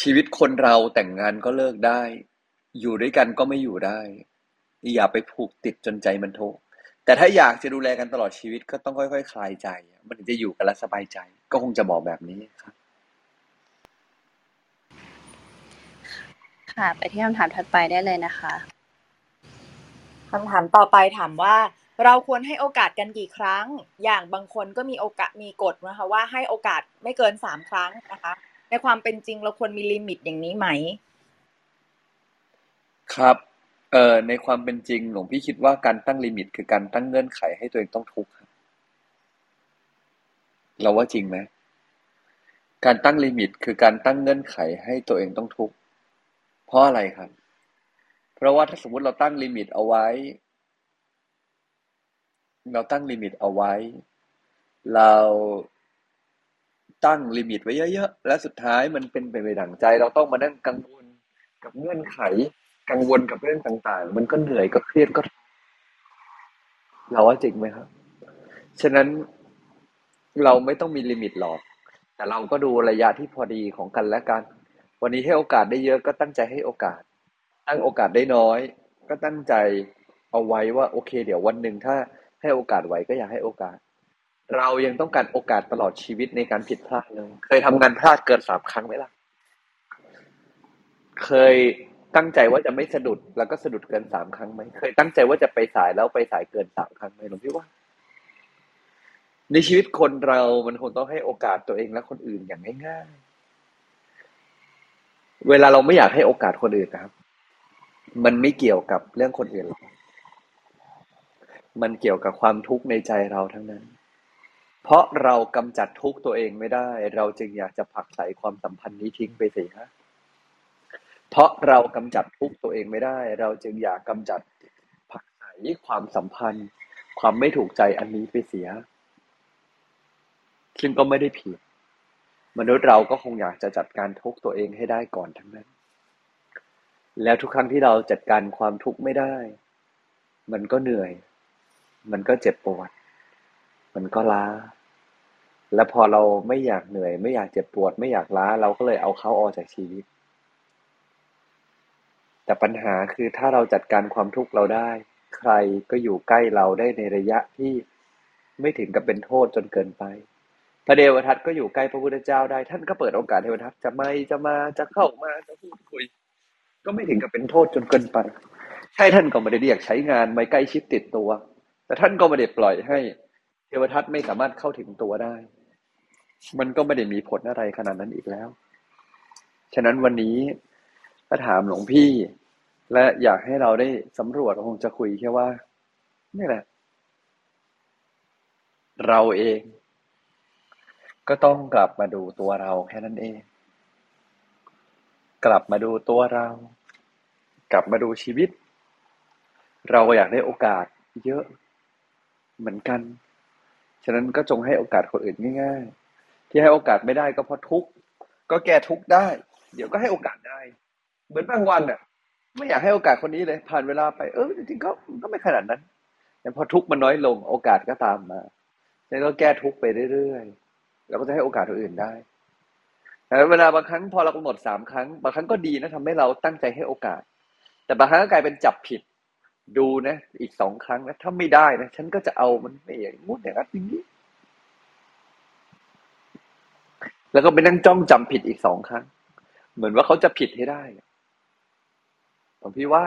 ชีวิตคนเราแต่งงานก็เลิกได้ อยู่ด้วยกันก็ไม่อยู่ได้ อย่าไปผูกติดจนใจมันทุกข์แต่ถ้าอยากจะดูแลกันตลอดชีวิตก็ต้องค่อยๆคลายใจ มันถึงจะอยู่กันแล้วสบายใจ ก็คงจะบอกแบบนี้ครับ
ค่ะ ไปที่คำถามถัดไปได้เลยนะคะ
คำถามต่อไปถามว่า เราควรให้โอกาสกันกี่ครั้ง อย่างบางคนก็มีโอกาสมีกฎนะคะว่าให้โอกาสไม่เกินสามครั้งนะคะ ในความเป็นจริงเราควรมี limit อย่างนี้ไหม
ครับเอ่อในความเป็นจริงหลวงพี่คิดว่าการตั้ง limit คือการตั้งเงื่อนไขให้ตัวเองต้องทุกข์เราว่าจริงไหมการตั้ง limit คือการตั้งเงื่อนไขให้ตัวเองต้องทุกข์เพราะอะไรครับ เพราะว่าถ้าสมมติเราตั้ง limit เอาไว้ เราตั้ง limit เอาไว้ เราตั้ง limit ไว้เยอะๆ แล้วสุดท้ายมันเป็นไปไม่ดั่งใจ เราต้องมานั่งกังวลกับเงื่อนไข กังวลกับเรื่องต่าง ๆ มันก็เหนื่อยก็เครียดก็ เราว่าจริงไหมครับ ฉะนั้นเราไม่ต้องมีลิมิตหรอก แต่เราก็ดูระยะที่พอดีของกันและกัน วันนี้ให้โอกาสได้เยอะก็ตั้งใจให้โอกาส ตั้งโอกาสได้น้อย ก็ตั้งใจเอาไว้ว่า โอเค เดี๋ยววันหนึ่งถ้า ให้โอกาสไหวก็อยากให้โอกาส เรายังต้องการโอกาสตลอดชีวิตในการผิดพลาดเลยเคยทำงานพลาดเกินสามครั้งไหมล่ะ เคยตั้งใจว่าจะไม่สะดุดแล้วก็สะดุดเกินสามครั้งไหมเคยตั้งใจว่าจะไปสายแล้วไปสายเกินสามครั้งไหมหลวงพี่ว่า ในชีวิตคนเรามันคงต้องให้โอกาสตัวเองและคนอื่นอย่างง่ายๆเวลาเราไม่อยากให้โอกาสคนอื่นนะครับ มันไม่เกี่ยวกับเรื่องคนอื่นหรอก มันเกี่ยวกับความทุกข์ในใจเราทั้งนั้น เพราะเรากำจัดทุกข์ตัวเองไม่ได้ เราจึงอยากจะผลักไสความสัมพันธ์นี้ทิ้งไปเสียเพราะเรากำจัดทุกข์ตัวเองไม่ได้ เราจึงอยากกำจัดผลักไสความสัมพันธ์ ความไม่ถูกใจอันนี้ไปเสีย ซึ่งก็ไม่ได้ผิด มนุษย์เราก็คงอยากจะจัดการทุกข์ตัวเองให้ได้ก่อนทั้งนั้น แล้วทุกครั้งที่เราจัดการความทุกข์ไม่ได้ มันก็เหนื่อย มันก็เจ็บปวด มันก็ล้า และพอเราไม่อยากเหนื่อย ไม่อยากเจ็บปวด ไม่อยากล้า เราก็เลยเอาเขาออกจากชีวิต แต่ปัญหาคือถ้าเราจัดการความทุกข์เราได้ ใครก็อยู่ใกล้เราได้ในระยะที่ไม่ถึงกับเป็นโทษจนเกินไป พระเดวทัตก็อยู่ใกล้พระพุทธเจ้าได้ ท่านก็เปิดโอกาสเทวทัตจะไม่จะมาจะเข้ามาจะพูดคุย ก็ไม่ถึงกับเป็นโทษจนเกินไป ใช่ท่านก็ไม่ได้เรียกใช้งานไม่ใกล้ชิดติดตัว แต่ท่านก็ไม่ได้ปล่อยให้เทวทัตไม่สามารถเข้าถึงตัวได้ มันก็ไม่ได้มีผลอะไรขนาดนั้นอีกแล้ว ฉะนั้นวันนี้ถ้าถามหลวงพี่ และอยากให้เราได้สำรวจคงจะคุยแค่ว่านี่แหละ เราเอง ก็ต้องกลับมาดูตัวเราแค่นั้นเอง กลับมาดูตัวเรา กลับมาดูชีวิต เราอยากได้โอกาสเยอะ เหมือนกัน ฉะนั้นก็จงให้โอกาสคนอื่นง่าย ๆ ที่ให้โอกาสไม่ได้ก็เพราะทุกข์ก็แก้ทุกข์ได้ เดี๋ยวก็ให้โอกาสได้ เหมือนบางวันอะ ไม่อยากให้โอกาสคนนี้เลย ผ่านเวลาไปเออจริงๆก็ก็ไม่ขนาดนั้น แต่พอทุกข์มันน้อยลงโอกาสก็ตามมาฉะนั้นก็แก้ทุกข์ไปเรื่อยๆแล้วก็จะให้โอกาสคนอื่นได้แต่เวลาบางครั้งพอเรากำหนดสามครั้ง บางครั้งก็ดีนะทำให้เราตั้งใจให้โอกาส แต่บางครั้งก็กลายเป็นจับผิด ดูนะ อีกสองครั้งนะถ้าไม่ได้นะ ฉันก็จะเอามันไม่อย่างงู้นอย่างนั้นอย่างนี้ แล้วก็ไปนั่งจ้องจำผิดอีกสองครั้ง เหมือนว่าเขาจะผิดให้ได้ผมพี่ว่า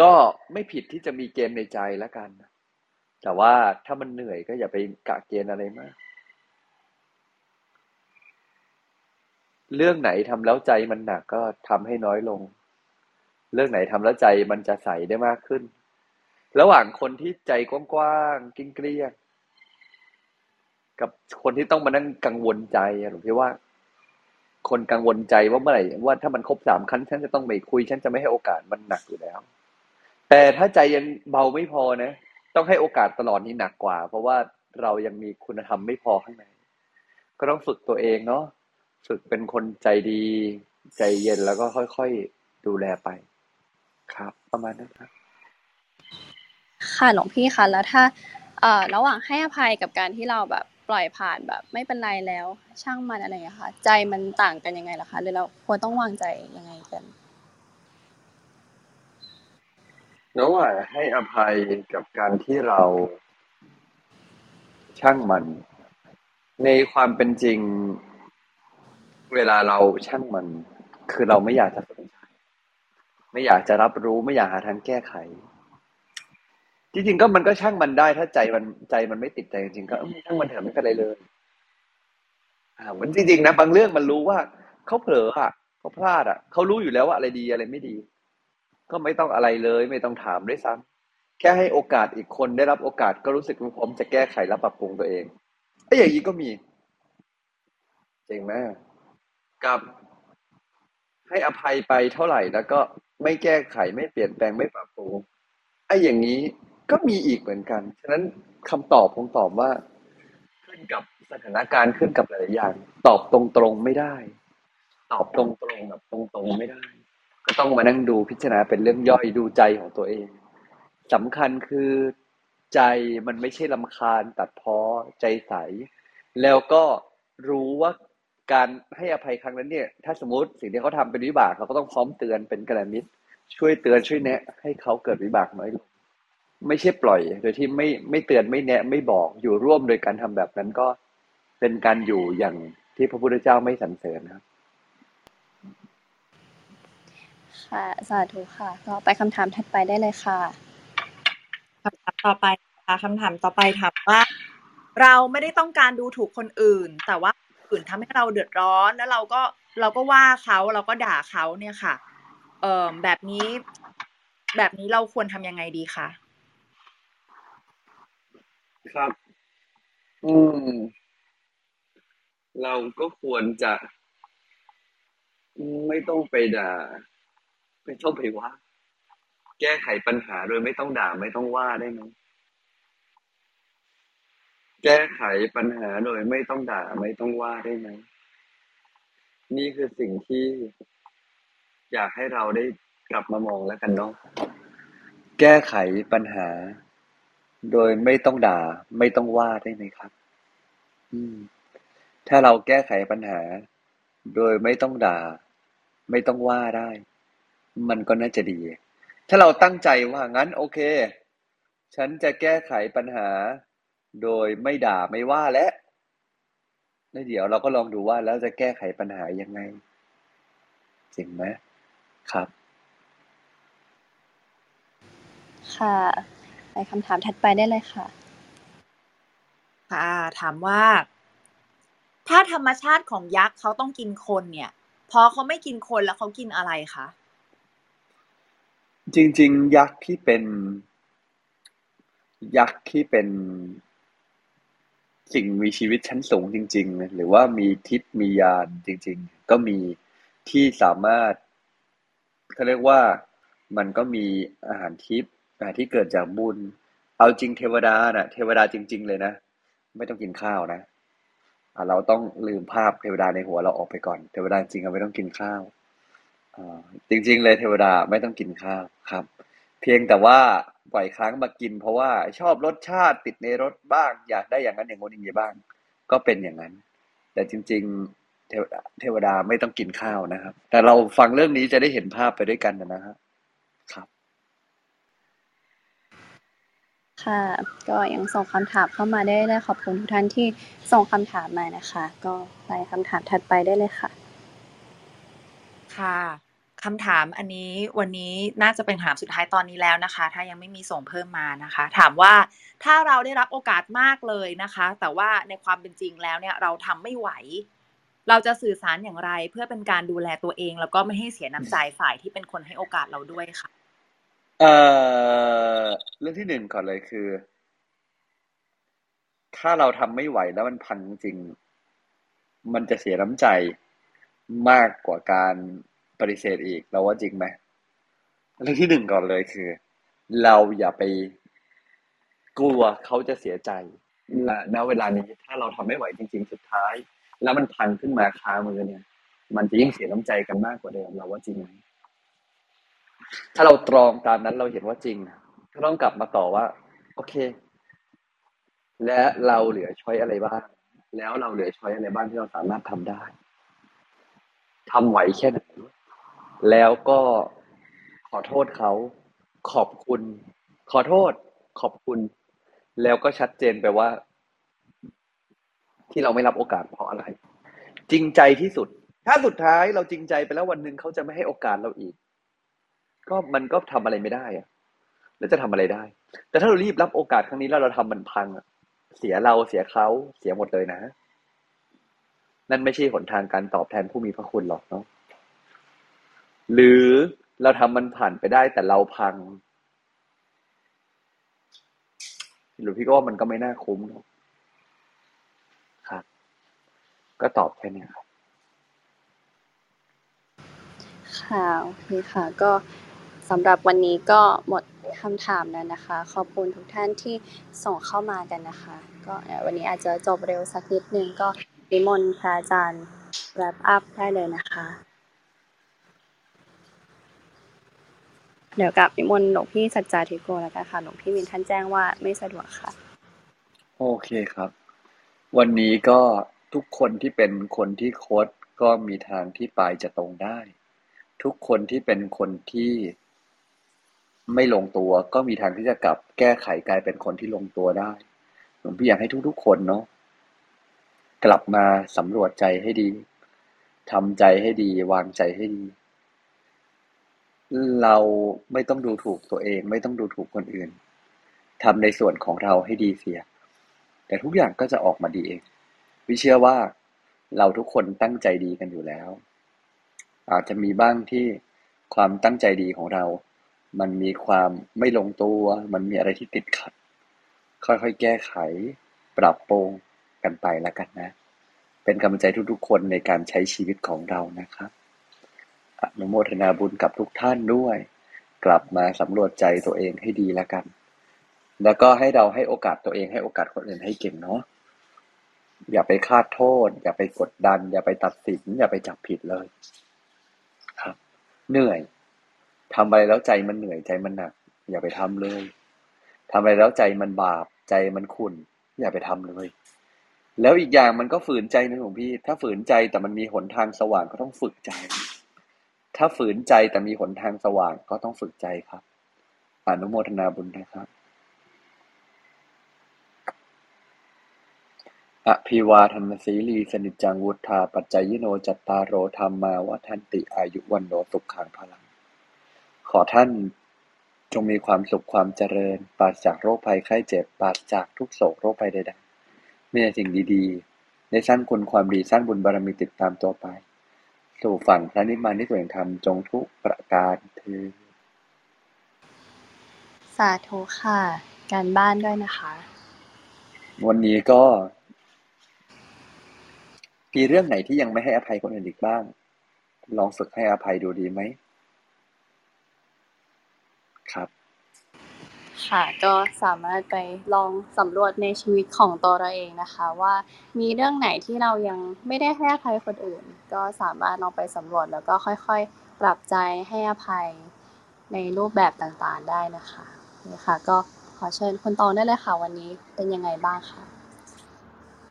ก็ไม่ผิดที่จะมีเกณฑ์ในใจแล้วกัน แต่ว่าถ้ามันเหนื่อยก็อย่าไปกะเกณฑ์อะไรมาก เรื่องไหนทำแล้วใจมันหนักก็ทำให้น้อยลง เรื่องไหนทำแล้วใจมันจะใสได้มากขึ้น ระหว่างคนที่ใจกว้างๆกิ้งเกลี้ยงกับคนที่ต้องมานั่งกังวลใจหลวงพี่ว่า คนกังวลใจว่าเมื่อไหร่ว่าถ้ามันครบสามครั้งฉันจะต้องไม่คุยฉันจะไม่ให้โอกาสมันหนักอยู่แล้ว แต่ถ้าใจยังเบาไม่พอนะ ต้องให้โอกาสตลอดนี่หนักกว่า เพราะว่าเรายังมีคุณธรรมไม่พอข้างในก็ต้องฝึกตัวเองเนาะฝึกเป็นคนใจดี ใจเย็นแล้วก็ค่อยๆดูแลไป ครับ ประมาณนั้นครับ
ค่ะหลวงพี่คะแล้วถ้า เอ่อ ระหว่างให้อภัยกับการที่เราแบบปล่อยผ่านแบบ ไม่เป็นไรแล้ว ช่างมันอะไรอย่างเงี้ยค่ะ ใจมันต่างกันยังไงล่ะคะหรือเราควรต้องวางใจยังไงกัน
ระหว่างให้อภัยกับการที่เราช่างมัน ในความเป็นจริง เวลาเราช่างมัน คือเราไม่อยากจะสนใจ ไม่อยากจะรับรู้ไม่อยากหาทางแก้ไข จริงๆก็มันก็ช่างมันได้ถ้าใจมันใจมันไม่ติดใจจริงๆก็เออช่างมันเถอะไม่เป็นไรเลยอ่ามันจริงๆนะบางเรื่องมันรู้ว่าเขาเผลออะเขาพลาดอะเขารู้อยู่แล้วว่าอะไรดีอะไรไม่ดี ก็ไม่ต้องอะไรเลย ไม่ต้องถามด้วยซ้ำแค่ให้โอกาสอีกคนได้รับโอกาสก็รู้สึกพร้อมจะแก้ไขและปรับปรุงตัวเองไอ้อย่างนี้ก็มีเจ๋งไหมกับให้อภัยไปเท่าไหร่แล้วก็ ไม่แก้ไขไม่เปลี่ยนแปลงไม่ปรับปรุงไอ้อย่างนี้ก็มีอีกเหมือนกัน ฉะนั้นคำตอบผมตอบว่า ขึ้นกับสถานการณ์ขึ้นกับหลายอย่าง ตอบตรงๆไม่ได้ ตอบตรงๆแบบตรงๆไม่ได้ ก็ต้องมานั่งดูพิจารณาเป็นเรื่องย่อยดูใจของตัวเองสำคัญคือใจมันไม่ใช่ลำคาญตัดพ้อใจใส แล้วก็รู้ว่า การให้อภัยครั้งนั้นเนี่ย ถ้าสมมติสิ่งที่เขาทำเป็นวิบากเราก็ต้องพร้อมเตือนเป็นกระมิตรช่วยเตือนช่วยแนะ ให้เขาเกิดวิบากน้อยลงไม่ใช่ปล่อย โดยที่ไม่ไม่เตือนไม่แนะ ไม่บอกอยู่ร่วมโดยการทำแบบนั้นก็เป็นการอยู่อย่างที่พระพุทธเจ้าไม่สรรเสริญนะครับ
ค่ะสาธุค่ะก็ไปคำถามถัดไปได้เลยค่ะ
คำถามต่อไปนะคะคำถามต่อไปถามว่า เราไม่ได้ต้องการดูถูกคนอื่น แต่ว่าคน อื่นทำให้เราเดือดร้อน แล้วเราก็เราก็ว่าเขาเราก็ด่าเขาเนี่ยค่ะ เอ่อแบบนี้ แบบนี้เราควรทำยังไงดีคะ
ครับ อืม เราก็ควรจะไม่ต้องไปด่า ไม่ต้องไปว่า แก้ไขปัญหาโดยไม่ต้องด่าไม่ต้องว่าได้ไหม แก้ไขปัญหาโดยไม่ต้องด่าไม่ต้องว่าได้ไหมนี่คือสิ่งที่อยากให้เราได้กลับมามองแล้วกันเนาะแก้ไขปัญหา โดยไม่ต้องด่า ไม่ต้องว่าได้ไหมครับ อืม ถ้าเราแก้ไขปัญหา โดยไม่ต้องด่า ไม่ต้องว่าได้ มันก็น่าจะดี ถ้าเราตั้งใจว่างั้น โอเค ฉันจะแก้ไขปัญหา โดยไม่ด่าไม่ว่าและแล้วเดี๋ยวเราก็ลองดูว่าแล้วจะแก้ไขปัญหายังไงจริงไหมครับ
ค่ะไปคำถามถัดไปได้เลยค่ะ
ค่ะ ถามว่า ถ้าธรรมชาติของยักษ์เขาต้องกินคนเนี่ย พอเขาไม่กินคนแล้วเขากินอะไรคะ
จริง ๆ ยักษ์ที่เป็น ยักษ์ที่เป็น สิ่งมีชีวิตชั้นสูงจริงๆนะหรือว่ามีทิพย์มียานจริง ๆ ก็มีที่สามารถเขาเรียกว่ามันก็มีอาหารทิพย์อาหารที่เกิดจากบุญ เอาจริงเทวดาน่ะ เทวดาจริง ๆ เลยนะ ไม่ต้องกินข้าวนะเราต้องลืมภาพเทวดาในหัวเราออกไปก่อน เทวดาจริงๆไม่ต้องกินข้าวจริง ๆ เลยเทวดาไม่ต้องกินข้าวครับ เพียงแต่ว่า บ่อยครั้งมากิน เพราะว่าชอบรสชาติติดในรสบ้าง อยากได้อย่างนั้นอย่างนี้นอย่างนี้บ้าง ก็เป็นอย่างนั้น แต่จริง ๆ เทวดาเทวดาไม่ต้องกินข้าวนะครับ แต่เราฟังเรื่องนี้จะได้เห็นภาพไปด้วยกันนะฮะครับ
ค่ะ ก็ยังส่งคำถามเข้ามาได้เลยขอบคุณทุกท่านที่ส่งคำถามมานะคะ ก็ไปคำถามถัดไปได้เลยค่ะ
ค่ะ คำถามอันนี้วันนี้น่าจะเป็นคำถามสุดท้ายตอนนี้แล้วนะคะ ถ้ายังไม่มีส่งเพิ่มมานะคะ ถามว่าถ้าเราได้รับโอกาสมากเลยนะคะ แต่ว่าในความเป็นจริงแล้วเนี่ยเราทำไม่ไหว เราจะสื่อสารอย่างไรเพื่อเป็นการดูแลตัวเอง แล้วก็ไม่ให้เสียน้ำใจฝ่ายที่เป็นคนให้โอกาสเราด้วยค่ะ
เอ่อเรื่องที่หนึ่งก่อนเลยคือ ถ้าเราทำไม่ไหวแล้วมันพังจริง มันจะเสียน้ำใจมากกว่าการ ปฏิเสธอีก เราว่าจริงไหมเรื่องที่หนึ่งก่อนเลยคือ เราอย่าไปกลัวเขาจะเสียใจและณเวลานี้ถ้าเราทำไม่ไหวจริง ๆ สุดท้าย แล้วมันพังขึ้นมาคามือเนี่ย มันจะยิ่งเสียน้ำใจกันมากกว่าเดิมเราว่าจริงไหมถ้าเราตรองตามนั้นเราเห็นว่าจริงก็ต้องกลับมาต่อว่า โอเค และเราเหลือช้อยอะไรบ้าง แล้วเราเหลือช้อยอะไรบ้างที่เราสามารถทำได้ทำไหวแค่ไหน แล้วก็ขอโทษเขา ขอบคุณ ขอโทษ ขอบคุณ แล้วก็ชัดเจนไปว่า ที่เราไม่รับโอกาสเพราะอะไร จริงใจที่สุด ถ้าสุดท้ายเราจริงใจไปแล้ววันหนึ่งเขาจะไม่ให้โอกาสเราอีก ก็มันก็ทำอะไรไม่ได้อะแล้วจะทำอะไรได้ แต่ถ้าเรารีบรับโอกาสครั้งนี้แล้วเราทำมันพังอะเสียเราเสียเขาเสียหมดเลยนะ นั่นไม่ใช่หนทางการตอบแทนผู้มีพระคุณหรอกเนาะ หรือเราทำมันผ่านไปได้แต่เราพัง หรือพี่ก็ว่ามันก็ไม่น่าคุ้มเนอะครับ ก็ตอบแค่นี้ครับ
ค่ะโอเคค่ะ ก็สำหรับวันนี้ก็หมดคำถามแล้วนะคะ ขอบคุณทุกท่านที่ส่งเข้ามากันนะคะ ก็วันนี้อาจจะจบเร็วสักนิดนึงก็นิมนต์พระอาจารย์ wrap up ได้เลยนะคะ เดี๋ยวกับนิมนต์หลวงพี่สัจจาธิโกแล้วกันค่ะหลวงพี่มินท่านแจ้งว่าไม่สะดวกค่ะ
โอเคครับ วันนี้ก็ทุกคนที่เป็นคนที่โค้ดก็มีทางที่ปลายจะตรงได้ ทุกคนที่เป็นคนที่ไม่ลงตัวก็มีทางที่จะกลับแก้ไขกลายเป็นคนที่ลงตัวได้ หลวงพี่อยากให้ทุกๆคนเนาะกลับมาสำรวจใจให้ดีทำใจให้ดี วางใจให้ดี เราไม่ต้องดูถูกตัวเอง ไม่ต้องดูถูกคนอื่นทำในส่วนของเราให้ดีเสีย แต่ทุกอย่างก็จะออกมาดีเอง วิเชื่อว่าเราทุกคนตั้งใจดีกันอยู่แล้ว อาจจะมีบ้างที่ความตั้งใจดีของเรา มันมีความไม่ลงตัว มันมีอะไรที่ติดขัด ค่อยๆ แก้ไข ปรับปรุงกันไปแล้วกันนะ เป็นกำลังใจทุกๆ คนในการใช้ชีวิตของเรานะครับ นุโมทนาบุญกับทุกท่านด้วย กลับมาสำรวจใจตัวเองให้ดีแล้วกัน แล้วก็ให้เราให้โอกาสตัวเองให้โอกาสคนอื่นให้เก่งเนาะอย่าไปคาดโทษ อย่าไปกดดัน อย่าไปตัดสิน อย่าไปจับผิดเลย ครับ เหนื่อยทำอะไรแล้วใจมันเหนื่อยใจมันหนัก อย่าไปทำเลยทำอะไรแล้วใจมันบาป ใจมันขุ่นอย่าไปทำเลย แล้วอีกอย่างมันก็ฝืนใจนะหลวงพี่ ถ้าฝืนใจแต่มันมีหนทางสว่างก็ต้องฝึกใจ ถ้าฝืนใจแต่มีหนทางสว่างก็ต้องฝึกใจครับ อนุโมทนาบุญนะครับอภิวาทนสีลีสนิจจังวุธาปัจจยโนจัตตารโรธรรมาวัฒนติอายุวันโนสุขขังพลัง ขอท่านจงมีความสุขความเจริญ ปราศจากโรคภัยไข้เจ็บ ปราศจากทุกโศกโรคภัยใดๆมีแต่สิ่งดีๆ ได้สร้างคุณความดีสร้างบุญบารมีติดตามตัวไป สู่ฝั่งพระนิพพานที่สวยงามจงทุกประการเทือญ
สาธุค่ะ การบ้านด้วยนะคะ
วันนี้ก็ มีเรื่องไหนที่ยังไม่ให้อภัยคนอื่นอีกบ้าง ลองฝึกให้อภัยดูดีไหมครับ
ค่ะก็สามารถไปลองสำรวจในชีวิตของตัวเราเองนะคะ ว่ามีเรื่องไหนที่เรายังไม่ได้ให้อภัยคนอื่น ก็สามารถลองไปสำรวจแล้วก็ค่อยๆ ปรับใจให้อภัยในรูปแบบต่างๆได้นะคะนี่ค่ะ ก็ขอเชิญคุณตองได้เลยค่ะ วันนี้เป็นยังไงบ้างคะ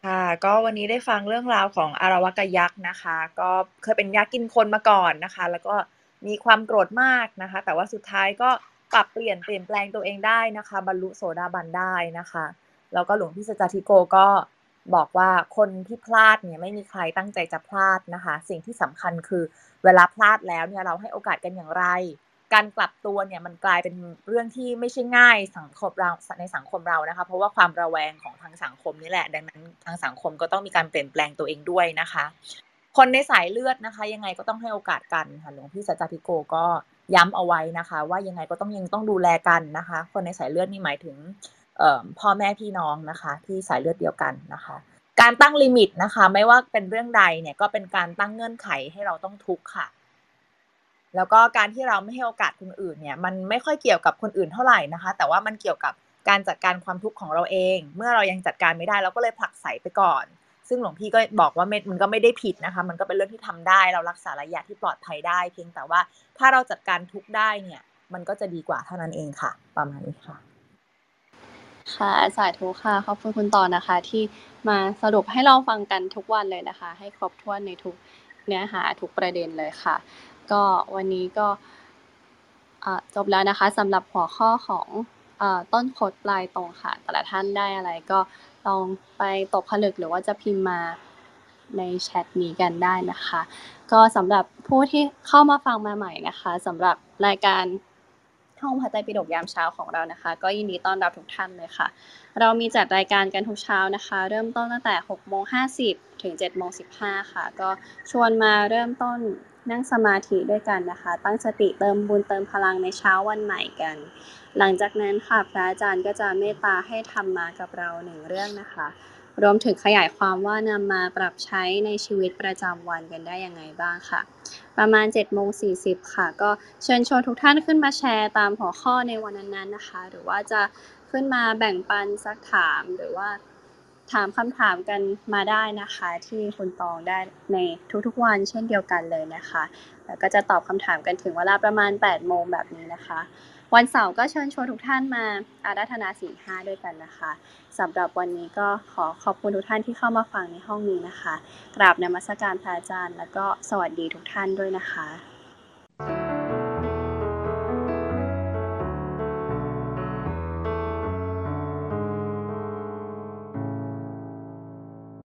ค่ะก็วันนี้ได้ฟังเรื่องราวของอารวากยักษ์นะคะ ก็เคยเป็นยักษ์กินคนมาก่อนนะคะ แล้วก็มีความโกรธมากนะคะ แต่ว่าสุดท้ายก็ ปรับเปลี่ยนเปลี่ยนแปลงตัวเองได้นะคะ บรรลุโสดาบันได้นะคะ แล้วก็หลวงพี่สจจทิโกก็บอกว่าคนที่พลาดเนี่ยไม่มีใครตั้งใจจะพลาดนะคะ สิ่งที่สำคัญคือเวลาพลาดแล้วเนี่ยเราให้โอกาสกันอย่างไร การกลับตัวเนี่ยมันกลายเป็นเรื่องที่ไม่ใช่ง่ายสังคมเราในสังคมเรานะคะ เพราะว่าความระแวงของทางสังคมนี่แหละ ดังนั้นทางสังคมก็ต้องมีการเปลี่ยนแปลงตัวเองด้วยนะคะ คนในสายเลือดนะคะ ยังไงก็ต้องให้โอกาสกันค่ะหลวงพี่สัจจทิโกก็ ย้ำเอาไว้นะคะ ว่ายังไงก็ต้องยังต้องดูแลกันนะคะ คนในสายเลือดนี่หมายถึงพ่อแม่พี่น้องนะคะ ที่สายเลือดเดียวกันนะคะ การตั้งลิมิตนะคะ ไม่ว่าเป็นเรื่องใดเนี่ยก็เป็นการตั้งเงื่อนไขให้เราต้องทุกข์ค่ะ แล้วก็การที่เราไม่ให้โอกาสคนอื่นเนี่ยมันไม่ค่อยเกี่ยวกับคนอื่นเท่าไหร่นะคะ แต่ว่ามันเกี่ยวกับการจัดการความทุกข์ของเราเอง เมื่อเรายังจัดการไม่ได้เราก็เลยผลักไสไปก่อน ซึ่งหลวงพี่ก็บอกว่ามันก็ไม่ได้ผิดนะคะ มันก็เป็นเรื่องที่ทำได้ เรารักษาระยะที่ปลอดภัยได้ เพียงแต่ว่า ถ้าเราจัดการทุกได้เนี่ย มันก็จะดีกว่าเท่านั้นเองค่ะ ประมาณนี้ค่ะ
ค่ะสาธุกค่ะขอบคุณคุณต่อนะคะ ที่มาสรุปให้เราฟังกันทุกวันเลยนะคะ ให้ครบถ้วนในทุกเนื้อหาทุกประเด็นเลยค่ะ ก็วันนี้ก็จบแล้วนะคะสำหรับหัวข้อของต้นคดปลายตรงค่ะ แต่ละท่านได้อะไรก็ลองไปตกผลึกหรือว่าจะพิมพ์มาในแชทนี้กันได้นะคะ ก็สำหรับผู้ที่เข้ามาฟังมาใหม่นะคะสำหรับรายการห้องพระไตรปิฎกยามเช้าของเรานะคะ ก็ยินดีต้อนรับทุกท่านเลยค่ะ เรามีจัดรายการกันทุกเช้านะคะ เริ่มต้นตั้งแต่6โมง50ถึง7โมง15ค่ะ ก็ชวนมาเริ่มต้นนั่งสมาธิด้วยกันนะคะ ตั้งสติเติมบุญเติมพลังในเช้าวันใหม่กัน หลังจากนั้นค่ะพระอาจารย์ก็จะเมตตาให้ธรรมมากับเราหนึ่งเรื่องนะคะ รวมถึงขยายความว่านำมาปรับใช้ในชีวิตประจำวันกันได้ยังไงบ้างค่ะ ประมาณ7โมง40ค่ะ ก็เชิญชวนทุกท่านขึ้นมาแชร์ตามหัวข้อในวันนั้นๆนะคะ หรือว่าจะขึ้นมาแบ่งปันซักถามหรือว่าถามคำถามกันมาได้นะคะ ที่คุณตองได้ในทุกๆวันเช่นเดียวกันเลยนะคะ แล้วก็จะตอบคำถามกันถึงเวลาประมาณ8โมงแบบนี้นะคะ วันเสาร์ก็เชิญชวนทุกท่านมาอาราธนาศีลห้าด้วยกันนะคะสำหรับวันนี้ก็ขอขอบคุณทุกท่านที่เข้ามาฟังในห้องนี้นะคะกราบนมัสการพระอาจารย์ แล้วก็สวัสดีทุกท่านด้วยนะคะ